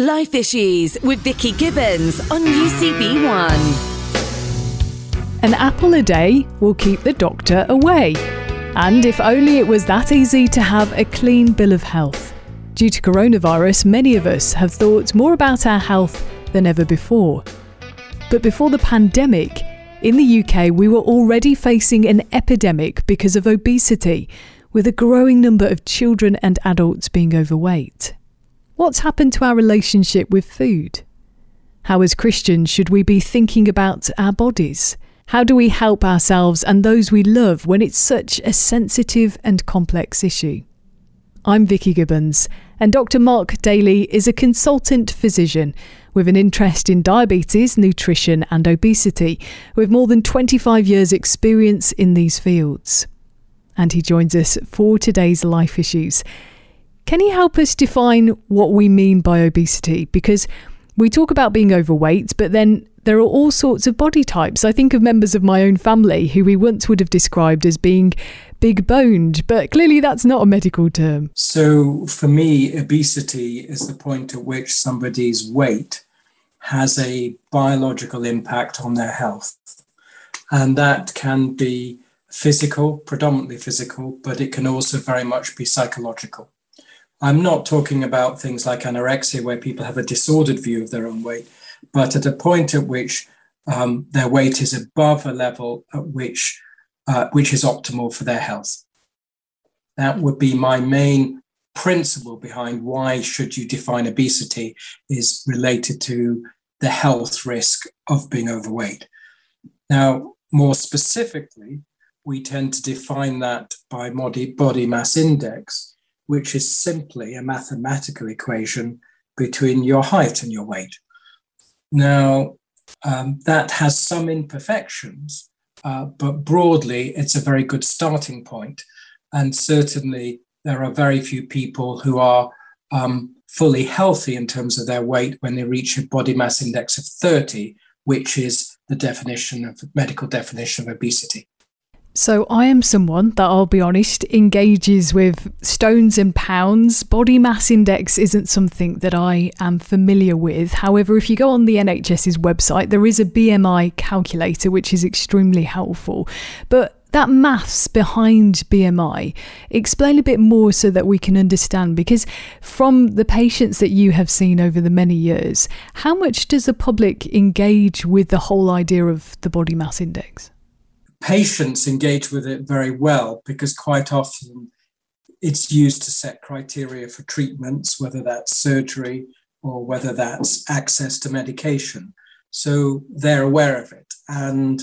Life Issues with Vicky Gibbons on UCB1. An apple a day will keep the doctor away. And if only it was that easy to have a clean bill of health. Due to coronavirus, many of us have thought more about our health than ever before. But before the pandemic, in the UK, we were already facing an epidemic because of obesity, with a growing number of children and adults being overweight. What's happened to our relationship with food? How, as Christians, should we be thinking about our bodies? How do we help ourselves and those we love when it's such a sensitive and complex issue? I'm Vicky Gibbons, and Dr. Mark Daly is a consultant physician with an interest in diabetes, nutrition, and obesity, with more than 25 years' experience in these fields. And he joins us for today's Life Issues. Can you help us define what we mean by obesity? Because we talk about being overweight, but then there are all sorts of body types. I think of members of my own family who we once would have described as being big boned, but clearly that's not a medical term. So for me, obesity is the point at which somebody's weight has a biological impact on their health. And that can be physical, predominantly physical, but it can also very much be psychological. I'm not talking about things like anorexia, where people have a disordered view of their own weight, but at a point at which um, their weight is above a level at which uh, which is optimal for their health. That would be my main principle behind why should you define obesity is related to the health risk of being overweight. Now, more specifically, we tend to define that by body, body mass index, which is simply a mathematical equation between your height and your weight. Now, um, that has some imperfections, uh, but broadly, it's a very good starting point. And certainly, there are very few people who are um, fully healthy in terms of their weight when they reach a body mass index of 30, which is the definition of medical definition of obesity. So, I am someone that I'll be honest engages with stones and pounds. Body mass index isn't something that I am familiar with. However, if you go on the NHS's website, there is a BMI calculator which is extremely helpful. But that maths behind BMI, explain a bit more so that we can understand. Because from the patients that you have seen over the many years, how much does the public engage with the whole idea of the body mass index? Patients engage with it very well because quite often it's used to set criteria for treatments, whether that's surgery or whether that's access to medication. So they're aware of it. And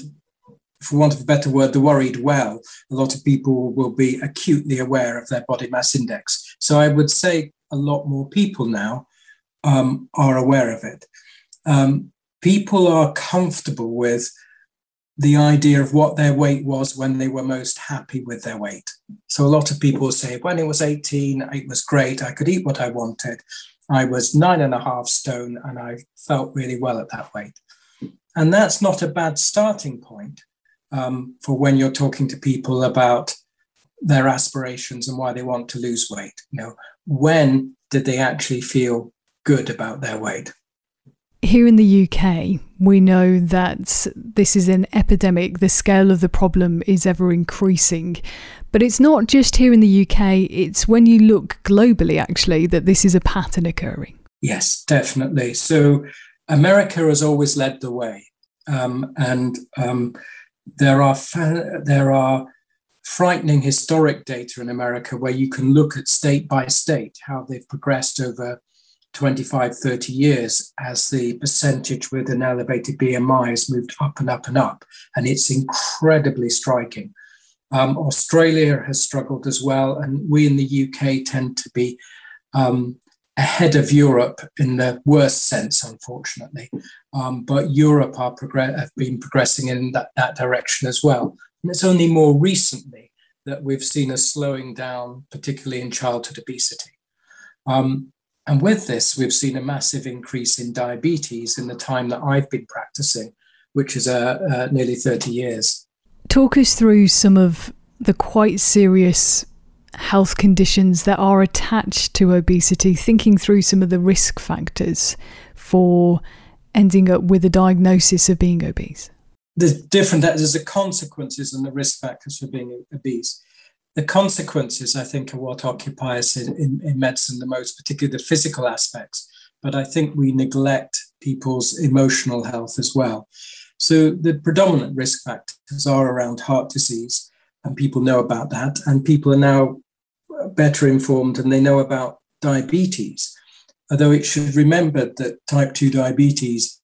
for want of a better word, the worried well, a lot of people will be acutely aware of their body mass index. So I would say a lot more people now um, are aware of it. Um, people are comfortable with the idea of what their weight was when they were most happy with their weight. So a lot of people say, when it was 18, it was great. I could eat what I wanted. I was nine and a half stone and I felt really well at that weight. And that's not a bad starting point um, for when you're talking to people about their aspirations and why they want to lose weight. You know, when did they actually feel good about their weight? Here in the UK, we know that this is an epidemic. The scale of the problem is ever increasing. But it's not just here in the UK, it's when you look globally, actually, that this is a pattern occurring. Yes, definitely. So America has always led the way. Um, and um, there are fa- there are frightening historic data in America where you can look at state by state how they've progressed over 25, 30 years as the percentage with an elevated BMI has moved up and up and up. And it's incredibly striking. Um, Australia has struggled as well. And we in the UK tend to be um, ahead of Europe in the worst sense, unfortunately. Um, but Europe are progress- have been progressing in that, that direction as well. And it's only more recently that we've seen a slowing down, particularly in childhood obesity. Um, and with this, we've seen a massive increase in diabetes in the time that I've been practicing, which is uh, uh, nearly 30 years. Talk us through some of the quite serious health conditions that are attached to obesity, thinking through some of the risk factors for ending up with a diagnosis of being obese? There's different, there's the consequences and the risk factors for being obese. The consequences, I think, are what occupy us in, in, in medicine the most, particularly the physical aspects. But I think we neglect people's emotional health as well. So the predominant risk factors are around heart disease, and people know about that. And people are now better informed and they know about diabetes. Although it should remember that type 2 diabetes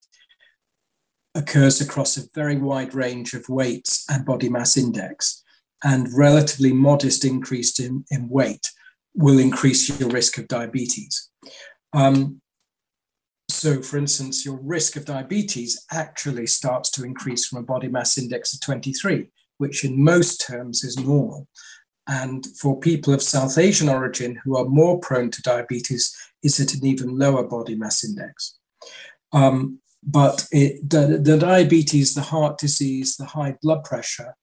occurs across a very wide range of weights and body mass index, and relatively modest increase in, in weight will increase your risk of diabetes. Um, so, for instance, your risk of diabetes actually starts to increase from a body mass index of 23, which in most terms is normal. And for people of South Asian origin who are more prone to diabetes, is at an even lower body mass index. Um, but it, the, the diabetes, the heart disease, the high blood pressure,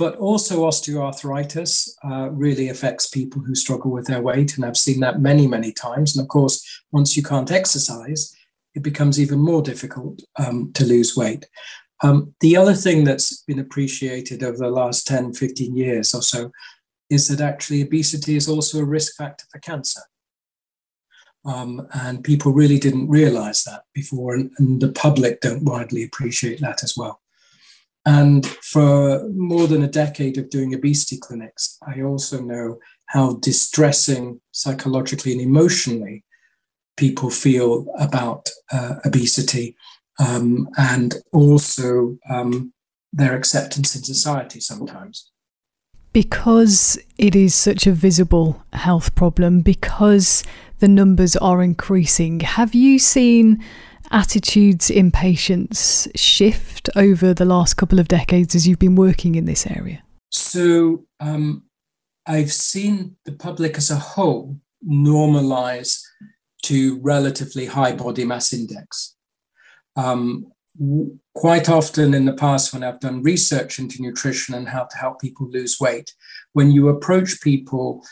but also osteoarthritis uh, really affects people who struggle with their weight. And I've seen that many, many times. And of course, once you can't exercise, it becomes even more difficult um, to lose weight. Um, the other thing that's been appreciated over the last 10, 15 years or so is that actually obesity is also a risk factor for cancer. Um, and people really didn't realize that before, and, and, the public don't widely appreciate that as well. And for more than a decade of doing obesity clinics, I also know how distressing psychologically and emotionally people feel about uh, obesity um, and also um, their acceptance in society sometimes. Because it is such a visible health problem, because the numbers are increasing, have you seen attitudes in patients shift over the last couple of decades as you've been working in this area? So, um, I've seen the public as a whole normalize to relatively high body mass index. Um, quite often in the past, when I've done research into nutrition and how to help people lose weight, when you approach people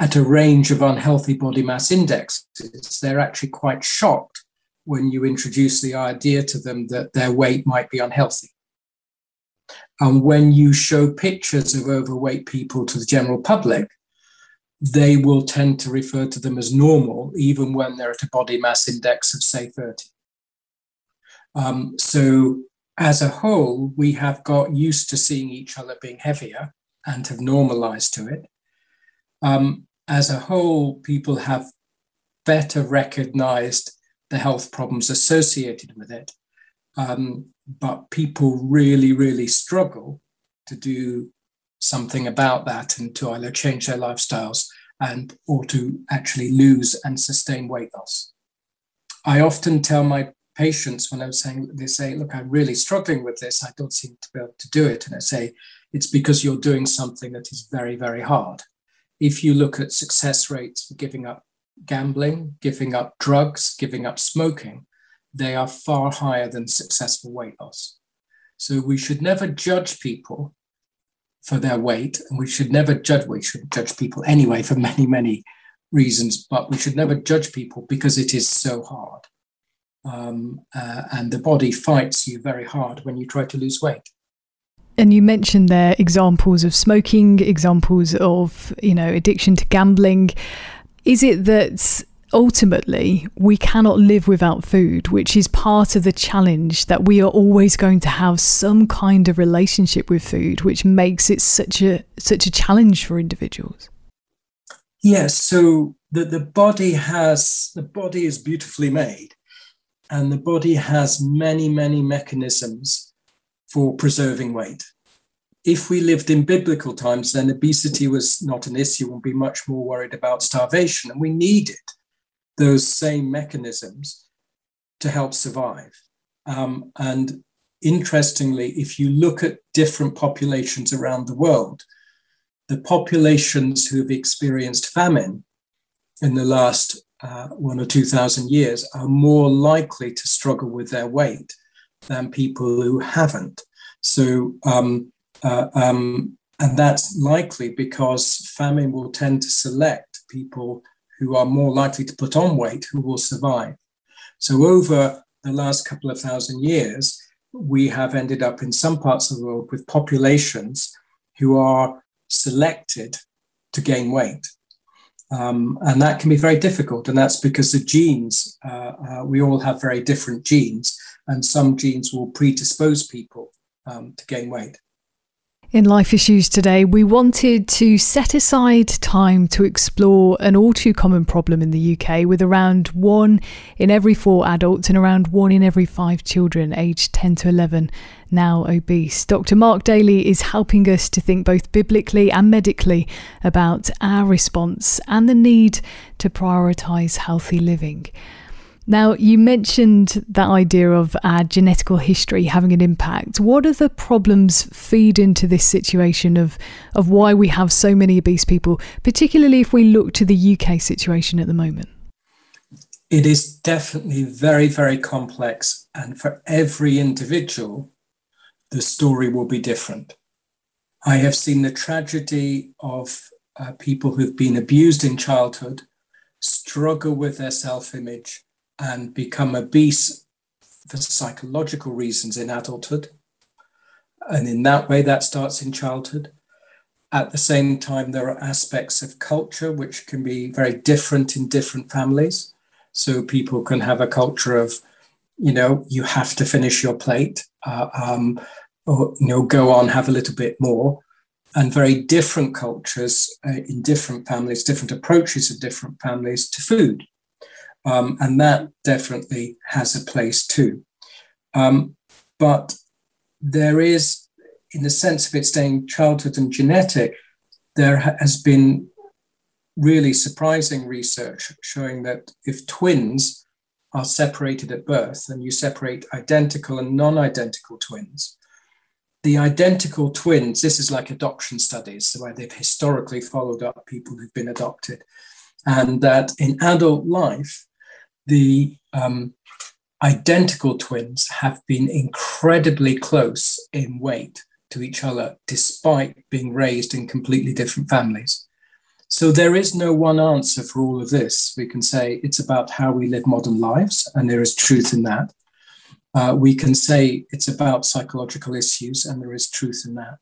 at a range of unhealthy body mass indexes, they're actually quite shocked when you introduce the idea to them that their weight might be unhealthy. And when you show pictures of overweight people to the general public, they will tend to refer to them as normal, even when they're at a body mass index of, say, 30. Um, so, as a whole, we have got used to seeing each other being heavier and have normalized to it. Um, as a whole, people have better recognized the health problems associated with it. Um, but people really, really struggle to do something about that and to either change their lifestyles and or to actually lose and sustain weight loss. I often tell my patients when I'm saying, they say, look, I'm really struggling with this. I don't seem to be able to do it. And I say, it's because you're doing something that is very, very hard. If you look at success rates for giving up gambling, giving up drugs, giving up smoking, they are far higher than successful weight loss. So we should never judge people for their weight, and we should never judge, we should judge people anyway for many, many reasons, but we should never judge people because it is so hard. Um, uh, and the body fights you very hard when you try to lose weight. And you mentioned there examples of smoking, examples of you know addiction to gambling. Is it that ultimately we cannot live without food, which is part of the challenge that we are always going to have some kind of relationship with food, which makes it such a such a challenge for individuals? Yes, so the, the body has the body is beautifully made and the body has many, many mechanisms for preserving weight. If we lived in biblical times, then obesity was not an issue. We'd be much more worried about starvation. And we needed those same mechanisms to help survive. Um, and interestingly, if you look at different populations around the world, the populations who have experienced famine in the last uh, one or two thousand years are more likely to struggle with their weight than people who haven't. So, um, uh, um, And that's likely because famine will tend to select people who are more likely to put on weight who will survive. So, over the last couple of thousand years, we have ended up in some parts of the world with populations who are selected to gain weight. Um, and that can be very difficult. And that's because the genes, uh, uh, we all have very different genes, and some genes will predispose people um, to gain weight. In Life Issues today, we wanted to set aside time to explore an all too common problem in the UK with around one in every four adults and around one in every five children aged 10 to 11 now obese. Dr. Mark Daly is helping us to think both biblically and medically about our response and the need to prioritise healthy living. Now, you mentioned that idea of our genetical history having an impact. What are the problems feed into this situation of, of why we have so many obese people, particularly if we look to the UK situation at the moment? It is definitely very, very complex. And for every individual, the story will be different. I have seen the tragedy of uh, people who've been abused in childhood struggle with their self image and become obese for psychological reasons in adulthood. And in that way, that starts in childhood. At the same time, there are aspects of culture which can be very different in different families. So people can have a culture of, you know, you have to finish your plate, uh, um, or you know, go on, have a little bit more, and very different cultures uh, in different families, different approaches of different families to food. Um, and that definitely has a place too. Um, but there is, in the sense of it staying childhood and genetic, there has been really surprising research showing that if twins are separated at birth and you separate identical and non identical twins, the identical twins, this is like adoption studies where they've historically followed up people who've been adopted, and that in adult life, the um, identical twins have been incredibly close in weight to each other, despite being raised in completely different families. So there is no one answer for all of this. We can say it's about how we live modern lives, and there is truth in that. Uh, we can say it's about psychological issues, and there is truth in that.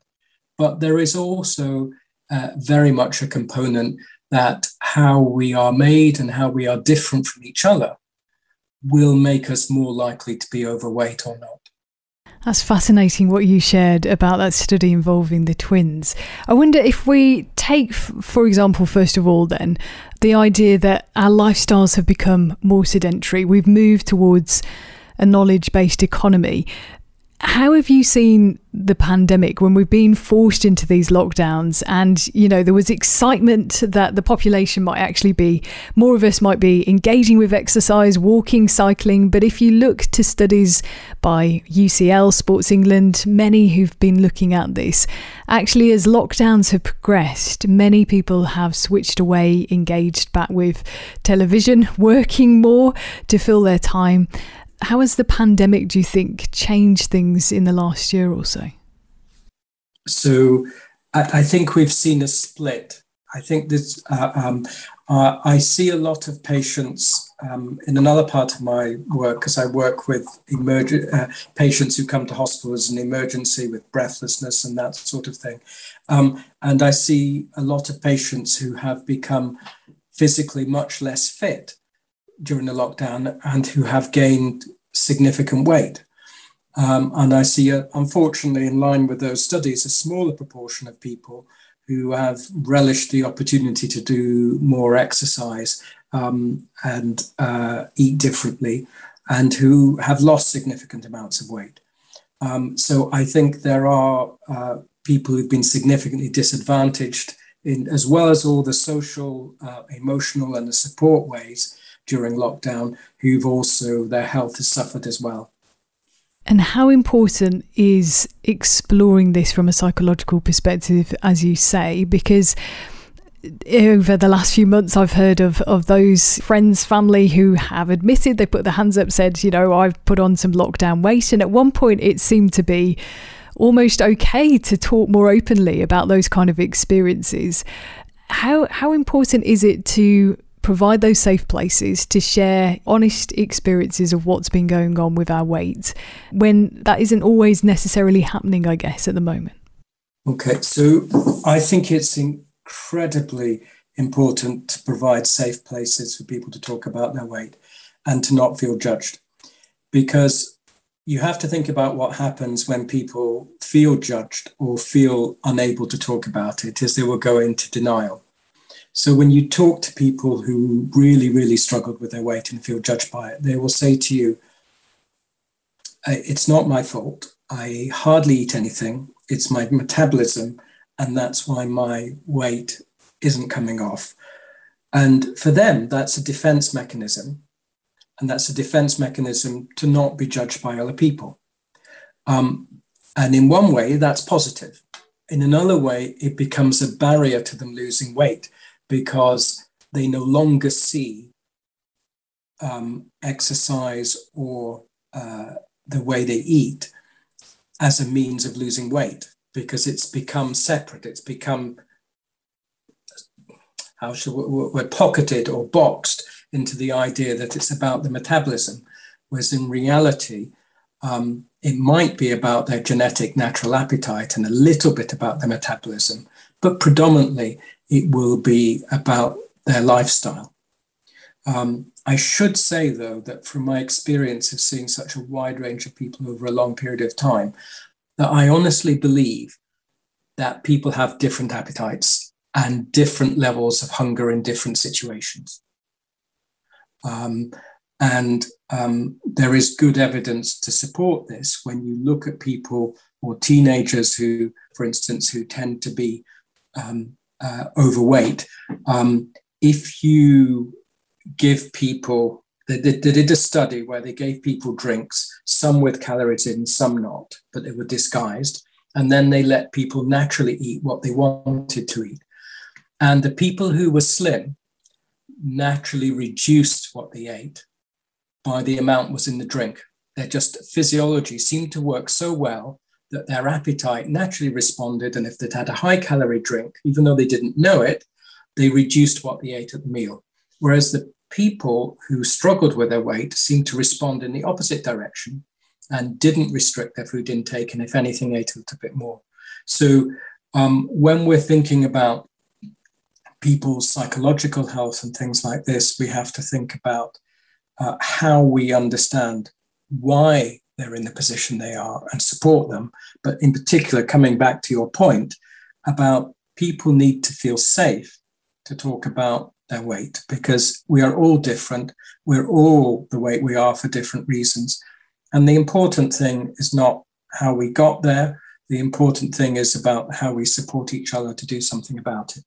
But there is also uh, very much a component that how we are made and how we are different from each other will make us more likely to be overweight or not. That's fascinating what you shared about that study involving the twins. I wonder if we take, for example, first of all, then, the idea that our lifestyles have become more sedentary. We've moved towards a knowledge based economy. How have you seen the pandemic when we've been forced into these lockdowns? And you know there was excitement that the population might actually be more of us might be engaging with exercise walking cycling. But if you look to studies by UCL Sports England many who've been looking at this actually as lockdowns have progressed many people have switched away engaged back with television working more to fill their time how has the pandemic, do you think, changed things in the last year or so? So I, I think we've seen a split. I think this, uh, um, uh, I see a lot of patients um, in another part of my work, because I work with emerg- uh, patients who come to hospital as an emergency with breathlessness and that sort of thing. Um, and I see a lot of patients who have become physically much less fit during the lockdown and who have gained significant weight. Um, and I see, a, unfortunately, in line with those studies, a smaller proportion of people who have relished the opportunity to do more exercise um, and uh, eat differently and who have lost significant amounts of weight. Um, so I think there are uh, people who've been significantly disadvantaged in, as well as all the social, uh, emotional, and the support ways during lockdown who've also, their health has suffered as well. And how important is exploring this from a psychological perspective, as you say? Because over the last few months, I've heard of, of those friends, family who have admitted they put their hands up, said, you know, I've put on some lockdown weight. And at one point, it seemed to be almost okay to talk more openly about those kind of experiences. How how important is it to provide those safe places to share honest experiences of what's been going on with our weight when that isn't always necessarily happening, I guess, at the moment? Okay, so I think it's incredibly important to provide safe places for people to talk about their weight and to not feel judged. Because you have to think about what happens when people feel judged or feel unable to talk about it, as they will go into denial. So when you talk to people who really, really struggled with their weight and feel judged by it, they will say to you, It's not my fault. I hardly eat anything. It's my metabolism. And that's why my weight isn't coming off. And for them, that's a defense mechanism. And that's a defense mechanism to not be judged by other people. Um, and in one way, that's positive. In another way, it becomes a barrier to them losing weight because they no longer see um, exercise or uh, the way they eat as a means of losing weight because it's become separate. It's become how should we, we're pocketed or boxed into the idea that it's about the metabolism, whereas in reality, um, it might be about their genetic natural appetite and a little bit about their metabolism, but predominantly it will be about their lifestyle. Um, I should say, though, that from my experience of seeing such a wide range of people over a long period of time, that I honestly believe that people have different appetites and different levels of hunger in different situations. Um, and um, there is good evidence to support this when you look at people or teenagers who, for instance, who tend to be um, uh, overweight. Um, if you give people, they, they, they did a study where they gave people drinks, some with calories in, some not, but they were disguised. And then they let people naturally eat what they wanted to eat. And the people who were slim naturally reduced what they ate by the amount was in the drink. Their just physiology seemed to work so well that their appetite naturally responded. And if they'd had a high calorie drink, even though they didn't know it, they reduced what they ate at the meal. Whereas the people who struggled with their weight seemed to respond in the opposite direction and didn't restrict their food intake, and if anything, ate a little bit more. So um, when we're thinking about people's psychological health and things like this, we have to think about uh, how we understand why they're in the position they are and support them. But in particular, coming back to your point about people need to feel safe to talk about their weight because we are all different. We're all the weight we are for different reasons. And the important thing is not how we got there. The important thing is about how we support each other to do something about it.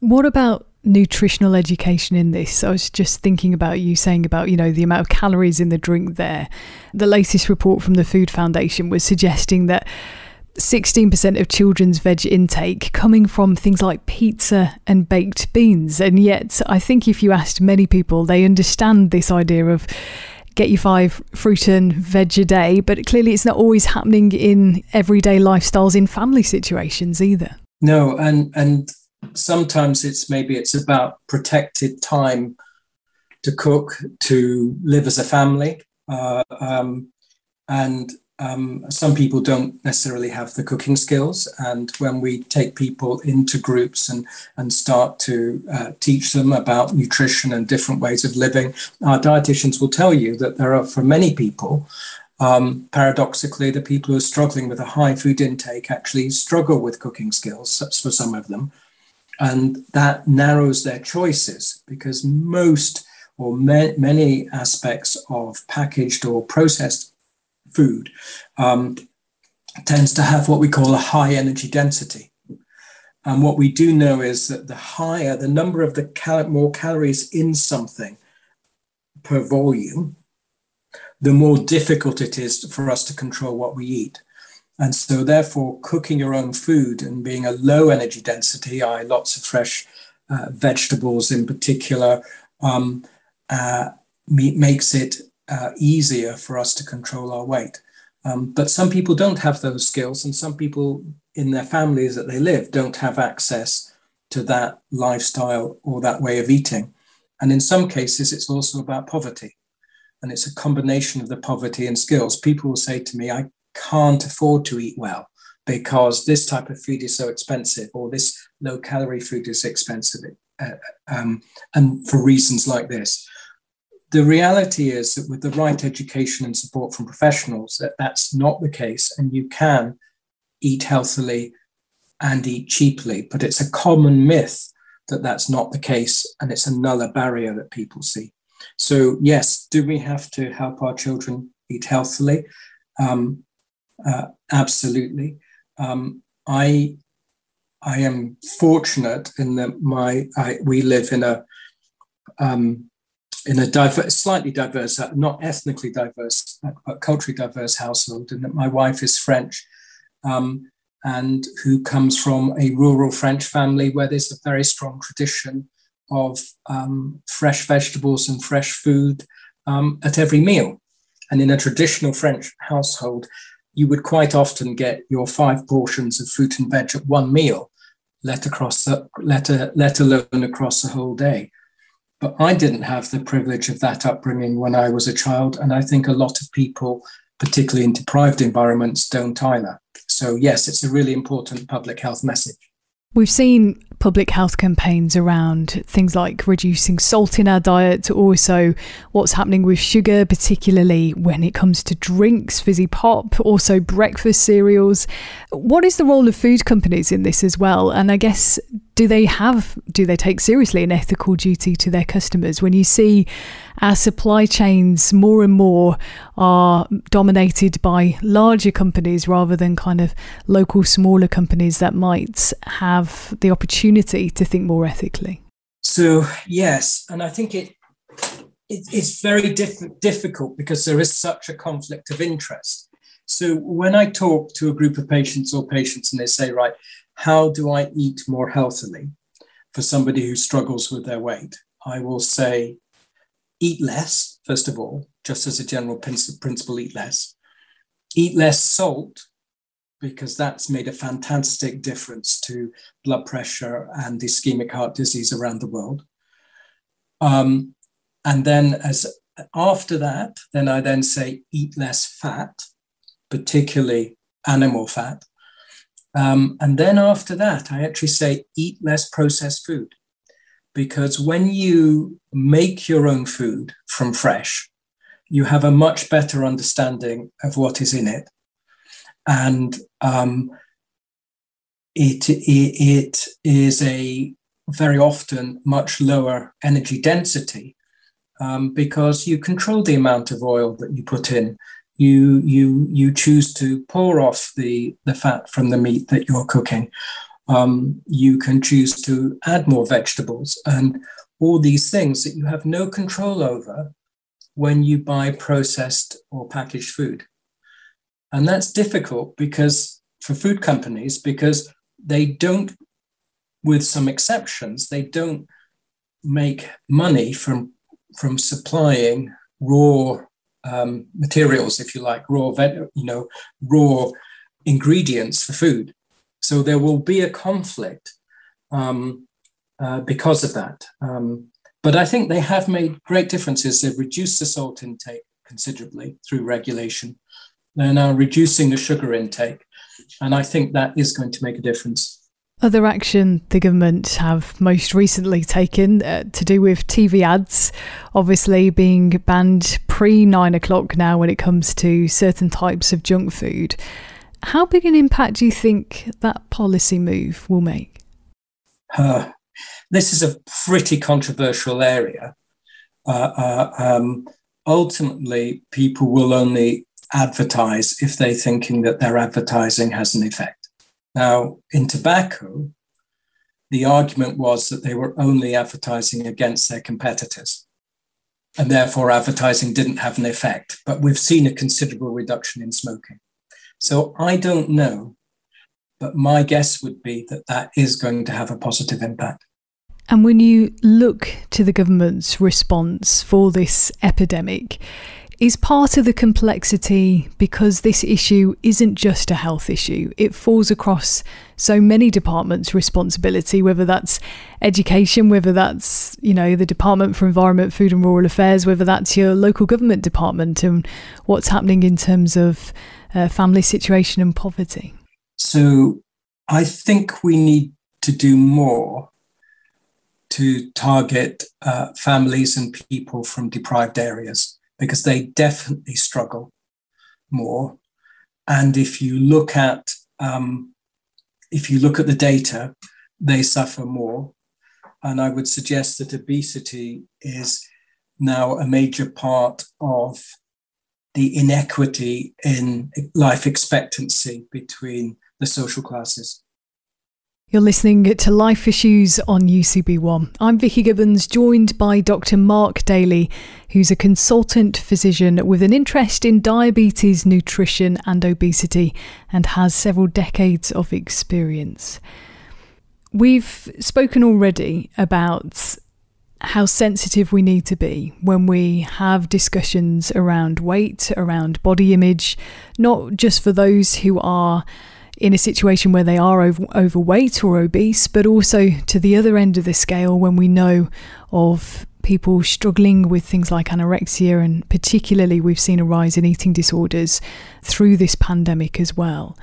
What about nutritional education in this? I was just thinking about you saying about, you know, the amount of calories in the drink there. The latest report from the Food Foundation was suggesting that 16% of children's veg intake coming from things like pizza and baked beans. And yet, I think if you asked many people, they understand this idea of get you five fruit and veg a day, but clearly it's not always happening in everyday lifestyles in family situations either. No, and and sometimes it's maybe it's about protected time to cook, to live as a family. Uh, um, and um, some people don't necessarily have the cooking skills. And when we take people into groups and, and start to uh, teach them about nutrition and different ways of living, our dietitians will tell you that there are, for many people, um, paradoxically, the people who are struggling with a high food intake actually struggle with cooking skills That's for some of them. And that narrows their choices because most or many aspects of packaged or processed food um, tends to have what we call a high energy density. And what we do know is that the higher the number of the cal- more calories in something per volume, the more difficult it is for us to control what we eat. And so, therefore, cooking your own food and being a low energy density, i.e., lots of fresh uh, vegetables in particular, um, uh, makes it uh, easier for us to control our weight. Um, but some people don't have those skills, and some people in their families that they live don't have access to that lifestyle or that way of eating. And in some cases, it's also about poverty. And it's a combination of the poverty and skills. People will say to me, I can't afford to eat well because this type of food is so expensive, or this low calorie food is expensive, uh, um, and for reasons like this. The reality is that with the right education and support from professionals, that that's not the case, and you can eat healthily and eat cheaply. But it's a common myth that that's not the case, and it's another barrier that people see. So, yes, do we have to help our children eat healthily? Um, uh, absolutely. Um, I I am fortunate in that my I, we live in a um, in a diverse, slightly diverse, not ethnically diverse, but culturally diverse household, and that my wife is French, um, and who comes from a rural French family where there's a very strong tradition of um, fresh vegetables and fresh food um, at every meal. And in a traditional French household, you would quite often get your five portions of fruit and veg at one meal, let across the, let, a, let alone across the whole day. But I didn't have the privilege of that upbringing when I was a child, and I think a lot of people, particularly in deprived environments, don't either. So yes, it's a really important public health message. We've seen public health campaigns around things like reducing salt in our diet, also what's happening with sugar, particularly when it comes to drinks, fizzy pop, also breakfast cereals. What is the role of food companies in this as well? And I guess, do they have, do they take seriously an ethical duty to their customers? When you see our supply chains more and more are dominated by larger companies rather than kind of local, smaller companies that might have the opportunity to think more ethically. So, yes, and I think it, it it's very diff- difficult because there is such a conflict of interest. So, when I talk to a group of patients or patients and they say, right, how do I eat more healthily for somebody who struggles with their weight? I will say, eat less, first of all, just as a general principle, eat less. Eat less salt, because that's made a fantastic difference to blood pressure and ischemic heart disease around the world. Um, and then as after that, then I then say eat less fat, particularly animal fat. Um, and then after that, I actually say eat less processed food because when you make your own food from fresh, you have a much better understanding of what is in it. And um, it, it, it is a very often much lower energy density um, because you control the amount of oil that you put in. You, you, you choose to pour off the, the fat from the meat that you're cooking um, you can choose to add more vegetables and all these things that you have no control over when you buy processed or packaged food. And that's difficult because for food companies, because they don't, with some exceptions, they don't make money from, from supplying raw um, materials, if you like, raw, you know, raw ingredients for food. So there will be a conflict um, uh, because of that. Um, but I think they have made great differences. They've reduced the salt intake considerably through regulation. They're now reducing the sugar intake. And I think that is going to make a difference. Other action the government have most recently taken uh, to do with TV ads, obviously being banned pre nine o'clock now when it comes to certain types of junk food. How big an impact do you think that policy move will make? Uh, this is a pretty controversial area. Uh, uh, um, ultimately, people will only advertise if they're thinking that their advertising has an effect. Now, in tobacco, the argument was that they were only advertising against their competitors. And therefore, advertising didn't have an effect. But we've seen a considerable reduction in smoking. So I don't know, but my guess would be that that is going to have a positive impact. And when you look to the government's response for this epidemic, is part of the complexity because this issue isn't just a health issue. It falls across so many departments' responsibility, whether that's education, whether that's, you know, the Department for Environment, Food and Rural Affairs, whether that's your local government department and what's happening in terms of uh, family situation and poverty. So I think we need to do more to target uh, families and people from deprived areas because they definitely struggle more. And if you look at um, if you look at the data, they suffer more. And I would suggest that obesity is now a major part of the inequity in life expectancy between the social classes. You're listening to Life Issues on UCB1. I'm Vicky Gibbons, joined by Dr. Mark Daly, who's a consultant physician with an interest in diabetes, nutrition, and obesity, and has several decades of experience. We've spoken already about how sensitive we need to be when we have discussions around weight, around body image, not just for those who are in a situation where they are over, overweight or obese, but also to the other end of the scale when we know of people struggling with things like anorexia, and particularly we've seen a rise in eating disorders through this pandemic as well.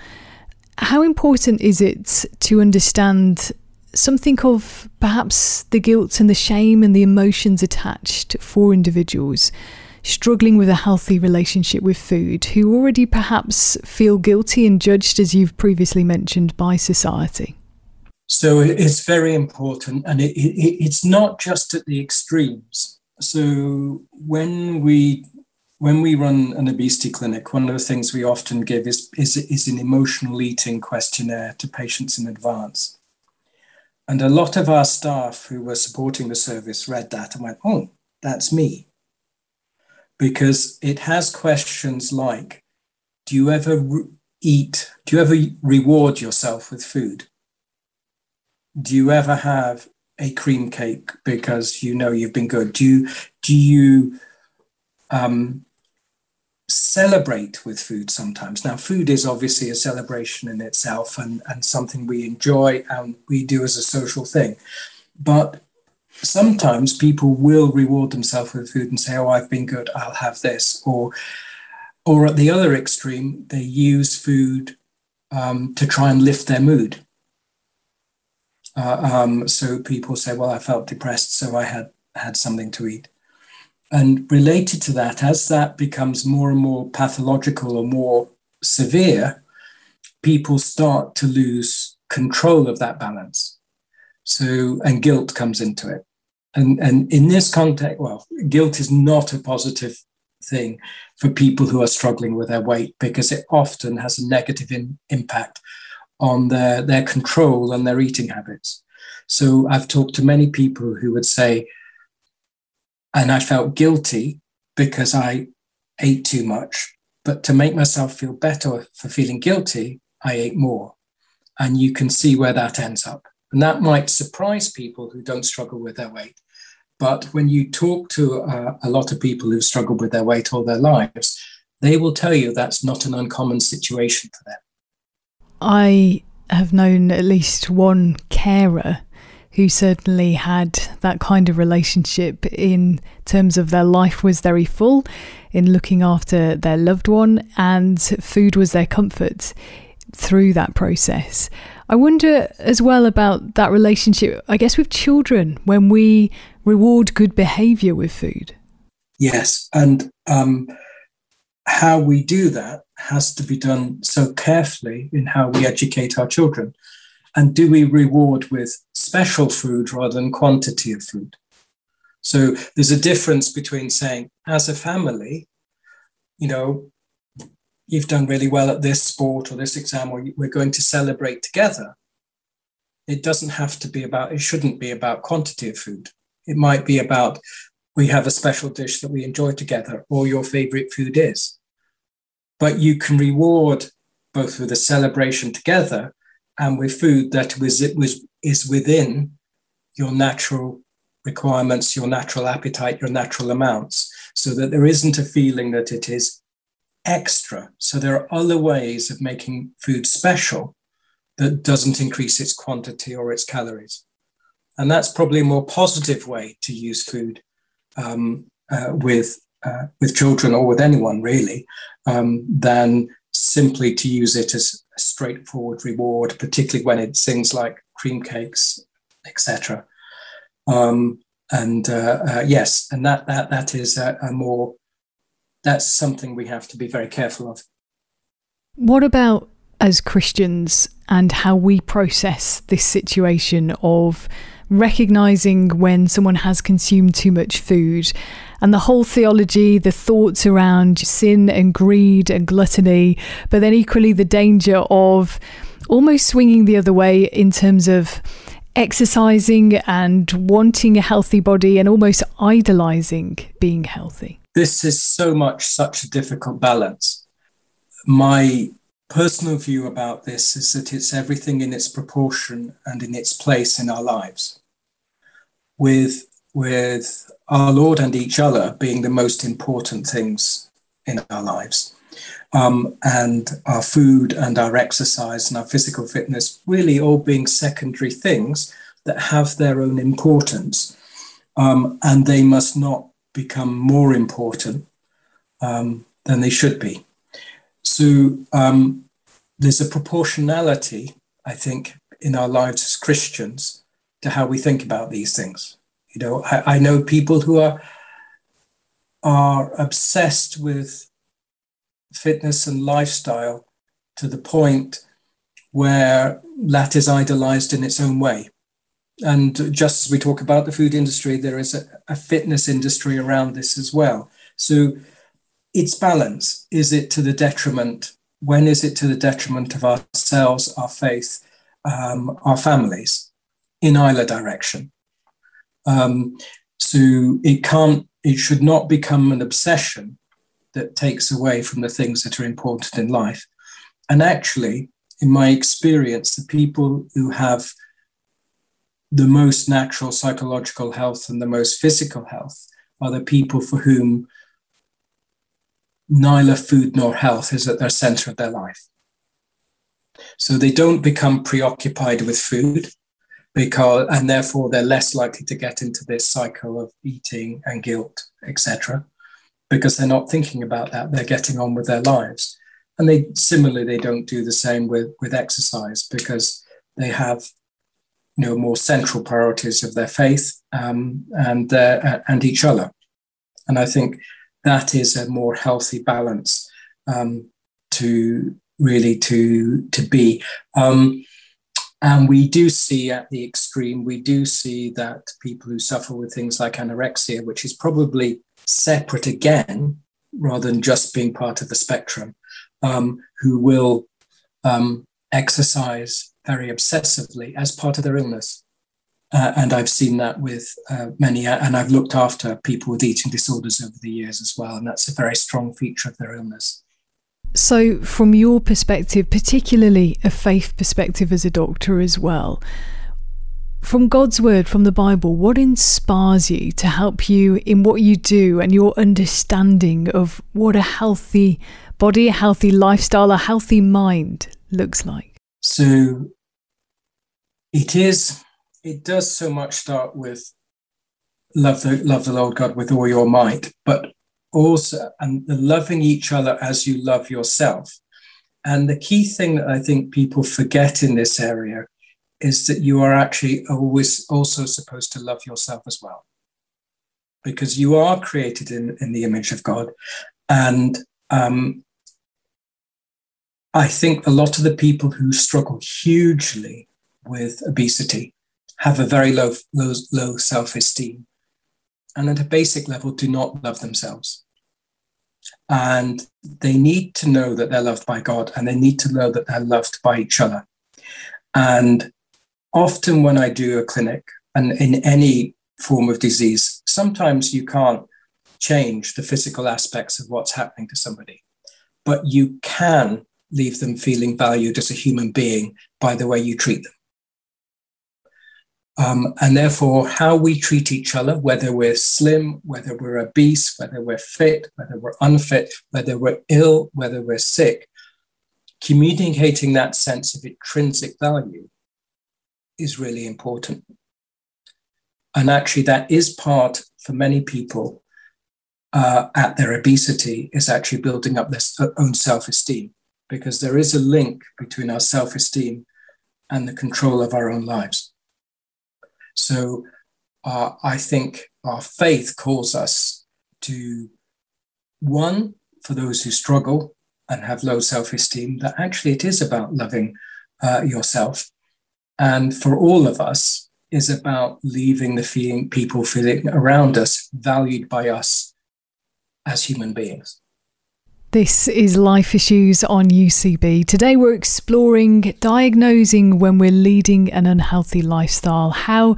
How important is it to understand something of perhaps the guilt and the shame and the emotions attached for individuals? struggling with a healthy relationship with food who already perhaps feel guilty and judged, as you've previously mentioned, by society? So it's very important, and it, it, it's not just at the extremes. So when we when we run an obesity clinic, one of the things we often give is, is, is an emotional eating questionnaire to patients in advance. And a lot of our staff who were supporting the service read that and went, oh, that's me because it has questions like Do you ever re- eat? Do you ever reward yourself with food? Do you ever have a cream cake because you know you've been good? Do you, do you um, celebrate with food sometimes? Now, food is obviously a celebration in itself and, and something we enjoy and we do as a social thing. But sometimes people will reward themselves with food and say, "Oh, I've been good. I'll have this," or or at the other extreme, they use food um, to try and lift their mood. Uh, um, so people say, "Well, I felt depressed, so I had had something to eat." And related to that, as that becomes more and more pathological or more severe, people start to lose control of that balance. So, and guilt comes into it. And, and in this context, well, guilt is not a positive thing for people who are struggling with their weight because it often has a negative in, impact on their, their control and their eating habits. So I've talked to many people who would say, and I felt guilty because I ate too much. But to make myself feel better for feeling guilty, I ate more. And you can see where that ends up. And that might surprise people who don't struggle with their weight. But when you talk to uh, a lot of people who've struggled with their weight all their lives, they will tell you that's not an uncommon situation for them. I have known at least one carer who certainly had that kind of relationship in terms of their life was very full in looking after their loved one and food was their comfort through that process. I wonder as well about that relationship, I guess, with children when we reward good behavior with food. Yes. And um, how we do that has to be done so carefully in how we educate our children. And do we reward with special food rather than quantity of food? So there's a difference between saying, as a family, you know, you've done really well at this sport or this exam, or we're going to celebrate together. It doesn't have to be about, it shouldn't be about quantity of food. It might be about, we have a special dish that we enjoy together, or your favorite food is. But you can reward both with a celebration together and with food that was, it was, is within your natural requirements, your natural appetite, your natural amounts. so that there isn't a feeling that it is extra. So there are other ways of making food special that doesn't increase its quantity or its calories. And that's probably a more positive way to use food um, uh, with, uh, with children or with anyone really um, than simply to use it as a straightforward reward, particularly when it's things like cream cakes, etc. Um, and uh, uh, yes, and that that that is a, a more that's something we have to be very careful of. What about as Christians and how we process this situation of recognizing when someone has consumed too much food and the whole theology, the thoughts around sin and greed and gluttony, but then equally the danger of almost swinging the other way in terms of exercising and wanting a healthy body and almost idolizing being healthy. This is so much such a difficult balance. My personal view about this is that it's everything in its proportion and in its place in our lives. With, with our Lord and each other being the most important things in our lives. Um, and our food and our exercise and our physical fitness really all being secondary things that have their own importance. Um, and they must not become more important um, than they should be. So um, there's a proportionality, I think, in our lives as Christians to how we think about these things. You know, I, I know people who are are obsessed with fitness and lifestyle to the point where that is idolized in its own way. And just as we talk about the food industry, there is a, a fitness industry around this as well. So it's balance. Is it to the detriment? When is it to the detriment of ourselves, our faith, um, our families in either direction? Um, so it can't, it should not become an obsession that takes away from the things that are important in life. And actually, in my experience, the people who have the most natural psychological health and the most physical health are the people for whom neither food nor health is at their center of their life. So they don't become preoccupied with food because and therefore they're less likely to get into this cycle of eating and guilt, etc because they're not thinking about that. They're getting on with their lives. And they similarly they don't do the same with, with exercise because they have you know more central priorities of their faith um, and their, and each other. And I think that is a more healthy balance um, to really to to be. Um, and we do see at the extreme, we do see that people who suffer with things like anorexia, which is probably separate again, rather than just being part of the spectrum, um, who will um, exercise very obsessively as part of their illness. Uh, and I've seen that with uh, many, and I've looked after people with eating disorders over the years as well. And that's a very strong feature of their illness. So, from your perspective, particularly a faith perspective as a doctor as well, from God's word, from the Bible, what inspires you to help you in what you do and your understanding of what a healthy body, a healthy lifestyle, a healthy mind looks like? So it is, it does so much start with love the love the Lord God with all your might, but also and loving each other as you love yourself. And the key thing that I think people forget in this area is that you are actually always also supposed to love yourself as well. Because you are created in, in the image of God. And um, I think a lot of the people who struggle hugely with obesity have a very low, low, low self esteem and at a basic level do not love themselves. And they need to know that they're loved by God and they need to know that they're loved by each other. And often when I do a clinic and in any form of disease, sometimes you can't change the physical aspects of what's happening to somebody, but you can leave them feeling valued as a human being by the way you treat them. Um, and therefore, how we treat each other, whether we're slim, whether we're obese, whether we're fit, whether we're unfit, whether we're ill, whether we're sick, communicating that sense of intrinsic value is really important. And actually, that is part for many people uh, at their obesity, is actually building up their own self esteem, because there is a link between our self esteem and the control of our own lives. So uh, I think our faith calls us to one, for those who struggle and have low self esteem, that actually it is about loving uh, yourself. And for all of us, is about leaving the feeling people feeling around us valued by us as human beings. This is Life Issues on UCB. Today we're exploring diagnosing when we're leading an unhealthy lifestyle, how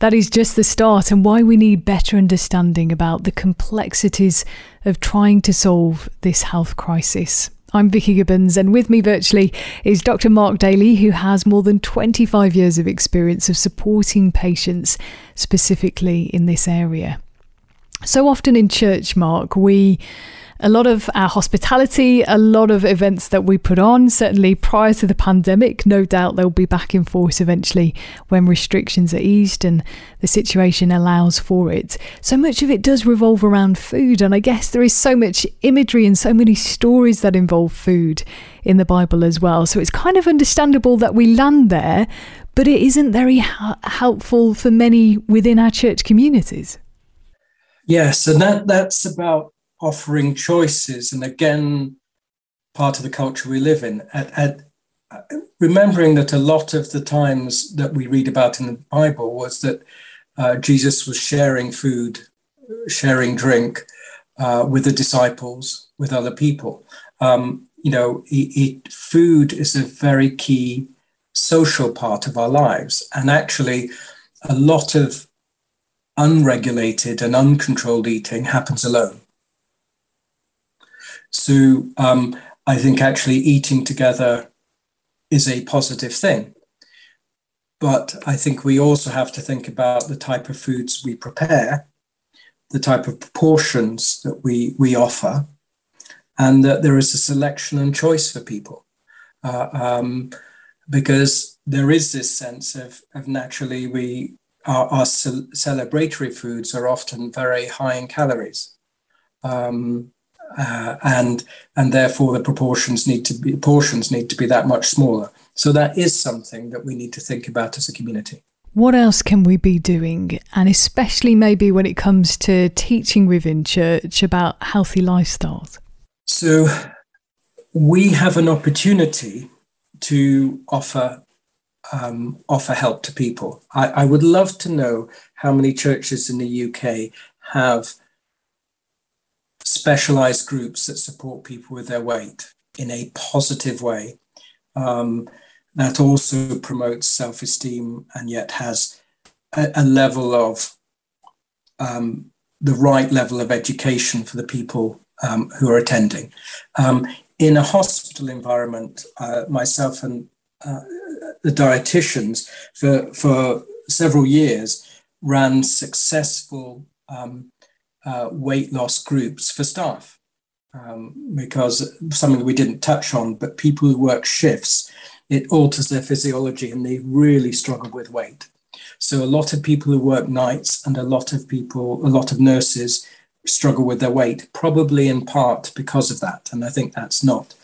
that is just the start, and why we need better understanding about the complexities of trying to solve this health crisis. I'm Vicky Gibbons, and with me virtually is Dr. Mark Daly, who has more than 25 years of experience of supporting patients specifically in this area. So often in church, Mark, we a lot of our hospitality, a lot of events that we put on, certainly prior to the pandemic, no doubt they'll be back in force eventually when restrictions are eased and the situation allows for it. So much of it does revolve around food, and I guess there is so much imagery and so many stories that involve food in the Bible as well. So it's kind of understandable that we land there, but it isn't very ha- helpful for many within our church communities. Yes, and that that's about offering choices, and again, part of the culture we live in. At, at, remembering that a lot of the times that we read about in the Bible was that uh, Jesus was sharing food, sharing drink uh, with the disciples, with other people. Um, you know, food is a very key social part of our lives, and actually, a lot of unregulated and uncontrolled eating happens alone. So um, I think actually eating together is a positive thing. But I think we also have to think about the type of foods we prepare, the type of proportions that we, we offer, and that there is a selection and choice for people. Uh, um, because there is this sense of, of naturally we our, our celebratory foods are often very high in calories. Um, uh, and and therefore the proportions need to be portions need to be that much smaller. So that is something that we need to think about as a community. What else can we be doing, and especially maybe when it comes to teaching within church about healthy lifestyles? So we have an opportunity to offer um, offer help to people. I, I would love to know how many churches in the UK have specialized groups that support people with their weight in a positive way um, that also promotes self esteem and yet has a, a level of um, the right level of education for the people um, who are attending. Um, in a hospital environment, uh, myself and uh, the dietitians for, for several years ran successful um, uh, weight loss groups for staff. Um, because something we didn't touch on, but people who work shifts, it alters their physiology and they really struggle with weight. So a lot of people who work nights and a lot of people, a lot of nurses struggle with their weight, probably in part because of that. And I think that's not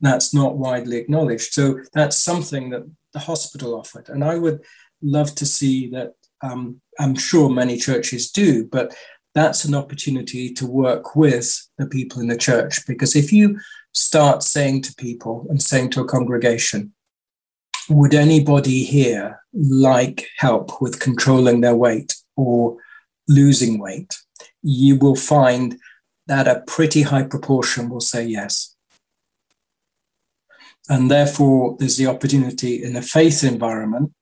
that's not widely acknowledged. So that's something that the hospital offered. And I would love to see that. Um, I'm sure many churches do, but that's an opportunity to work with the people in the church. Because if you start saying to people and saying to a congregation, would anybody here like help with controlling their weight or losing weight? You will find that a pretty high proportion will say yes. And therefore, there's the opportunity in a faith environment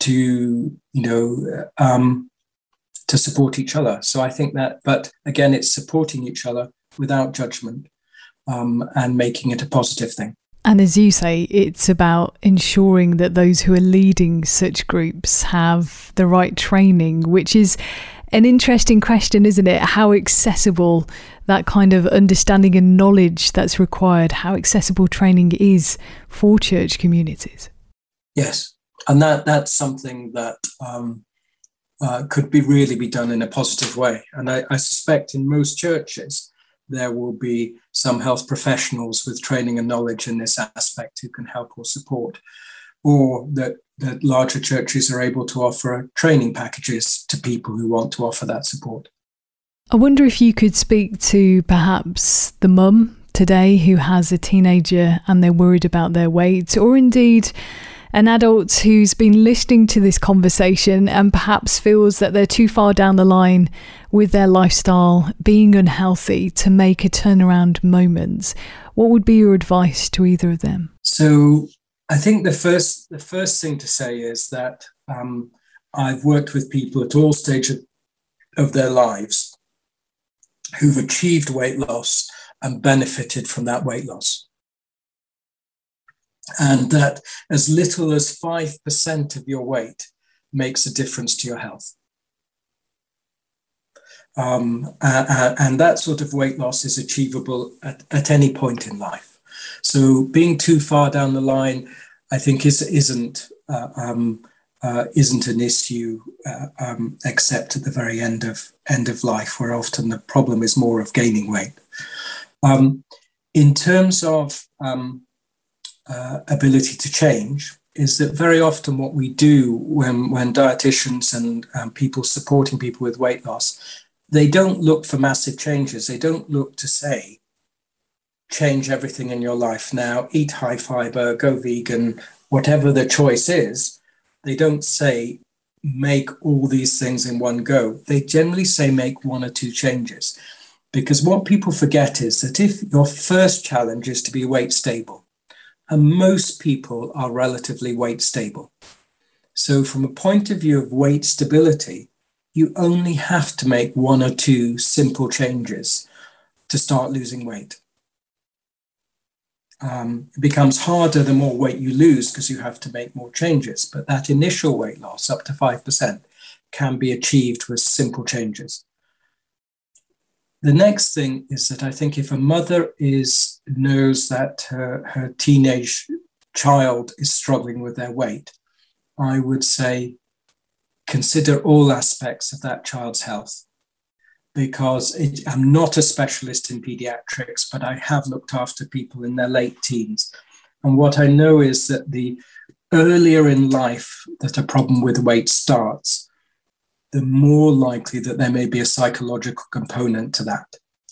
to, you know, um, to support each other. So I think that, but again, it's supporting each other without judgment um, and making it a positive thing. And as you say, it's about ensuring that those who are leading such groups have the right training, which is an interesting question, isn't it? How accessible that kind of understanding and knowledge that's required, how accessible training is for church communities. Yes, and that that's something that um, uh, could be really be done in a positive way. And I, I suspect in most churches there will be some health professionals with training and knowledge in this aspect who can help or support, or that, that larger churches are able to offer training packages to people who want to offer that support. I wonder if you could speak to perhaps the mum today who has a teenager and they're worried about their weight, or indeed an adult who's been listening to this conversation and perhaps feels that they're too far down the line with their lifestyle, being unhealthy to make a turnaround moment, what would be your advice to either of them? So, I think the first the first thing to say is that um, I've worked with people at all stages of their lives who've achieved weight loss and benefited from that weight loss and that as little as 5% of your weight makes a difference to your health. Um, uh, and that sort of weight loss is achievable at, at any point in life. So being too far down the line, I think, is, isn't uh, um, uh, isn't an issue, uh, um, except at the very end of end of life, where often the problem is more of gaining weight. Um, in terms of um, uh, ability to change is that very often what we do when, when dietitians and um, people supporting people with weight loss, they don't look for massive changes. They don't look to say, change everything in your life now, eat high fiber, go vegan, whatever the choice is. They don't say, make all these things in one go. They generally say, make one or two changes. Because what people forget is that if your first challenge is to be weight stable, and most people are relatively weight stable. So, from a point of view of weight stability, you only have to make one or two simple changes to start losing weight. Um, it becomes harder the more weight you lose because you have to make more changes. But that initial weight loss, up to 5%, can be achieved with simple changes. The next thing is that I think if a mother is knows that her, her teenage child is struggling with their weight, I would say consider all aspects of that child's health. Because it, I'm not a specialist in pediatrics, but I have looked after people in their late teens. And what I know is that the earlier in life that a problem with weight starts, the more likely that there may be a psychological component to that.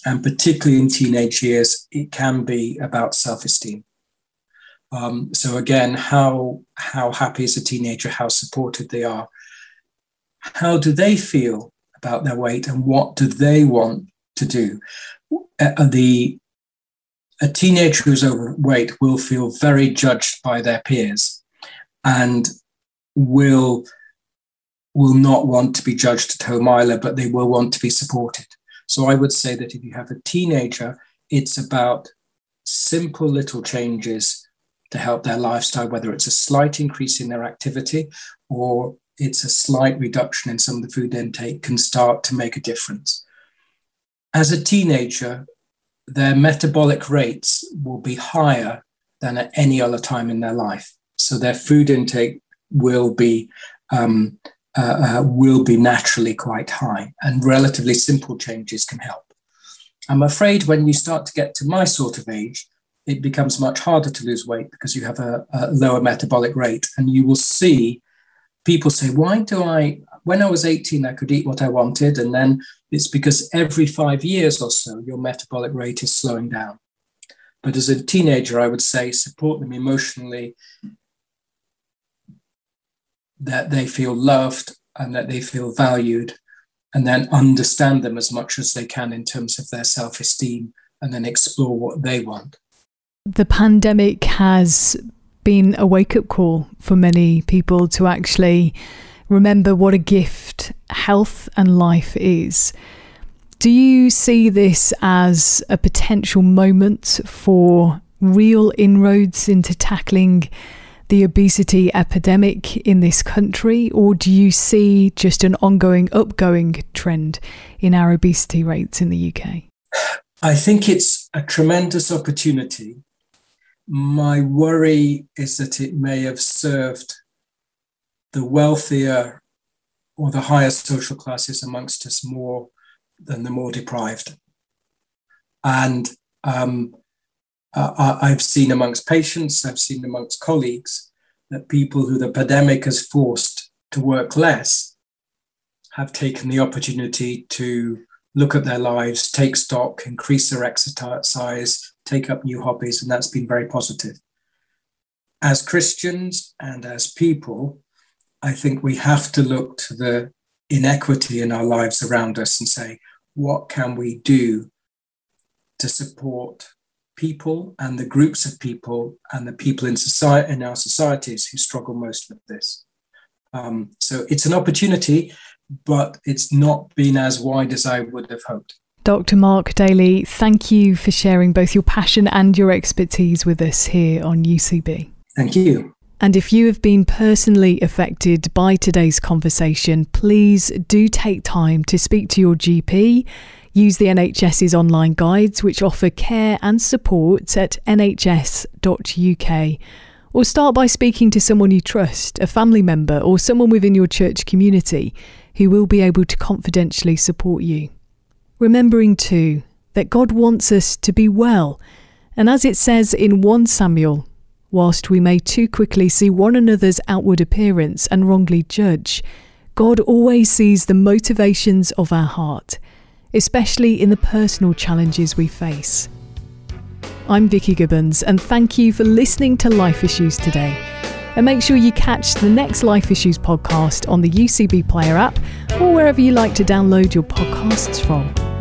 And particularly in teenage years, it can be about self esteem. Um, so again, how how happy is a teenager? How supported they are? How do they feel about their weight, and what do they want to do? Uh, the a teenager who's overweight will feel very judged by their peers, and will will not want to be judged at home either, but they will want to be supported. So I would say that if you have a teenager, it's about simple little changes to help their lifestyle, whether it's a slight increase in their activity or it's a slight reduction in some of the food intake, can start to make a difference. As a teenager, their metabolic rates will be higher than at any other time in their life. So their food intake will be um, uh, uh, will be naturally quite high, and relatively simple changes can help. I'm afraid when you start to get to my sort of age, it becomes much harder to lose weight because you have a, a lower metabolic rate, and you will see people say, Why do I? When I was 18, I could eat what I wanted, and then it's because every five years or so, your metabolic rate is slowing down. But as a teenager, I would say support them emotionally, that they feel loved and that they feel valued, and then understand them as much as they can in terms of their self esteem, and then explore what they want. The pandemic has been a wake up call for many people to actually remember what a gift health and life is. Do you see this as a potential moment for real inroads into tackling the obesity epidemic in this country, or do you see just an ongoing, upgoing trend in our obesity rates in the UK? I think it's a tremendous opportunity. My worry is that it may have served the wealthier or the higher social classes amongst us more than the more deprived. And um, uh, I've seen amongst patients, I've seen amongst colleagues that people who the pandemic has forced to work less have taken the opportunity to look at their lives, take stock, increase their exercise, size, take up new hobbies, and that's been very positive. As Christians and as people, I think we have to look to the inequity in our lives around us and say, what can we do to support people and the groups of people and the people in society in our societies who struggle most with this. Um, so it's an opportunity, but it's not been as wide as I would have hoped. Dr. Mark Daly, thank you for sharing both your passion and your expertise with us here on UCB. Thank you. And if you have been personally affected by today's conversation, please do take time to speak to your GP Use the NHS's online guides, which offer care and support at nhs.uk. Or start by speaking to someone you trust, a family member, or someone within your church community who will be able to confidentially support you. Remembering too that God wants us to be well, and as it says in 1 Samuel, whilst we may too quickly see one another's outward appearance and wrongly judge, God always sees the motivations of our heart especially in the personal challenges we face. I'm Vicky Gibbons, and thank you for listening to Life Issues today. And make sure you catch the next Life Issues podcast on the UCB Player app or wherever you like to download your podcasts from.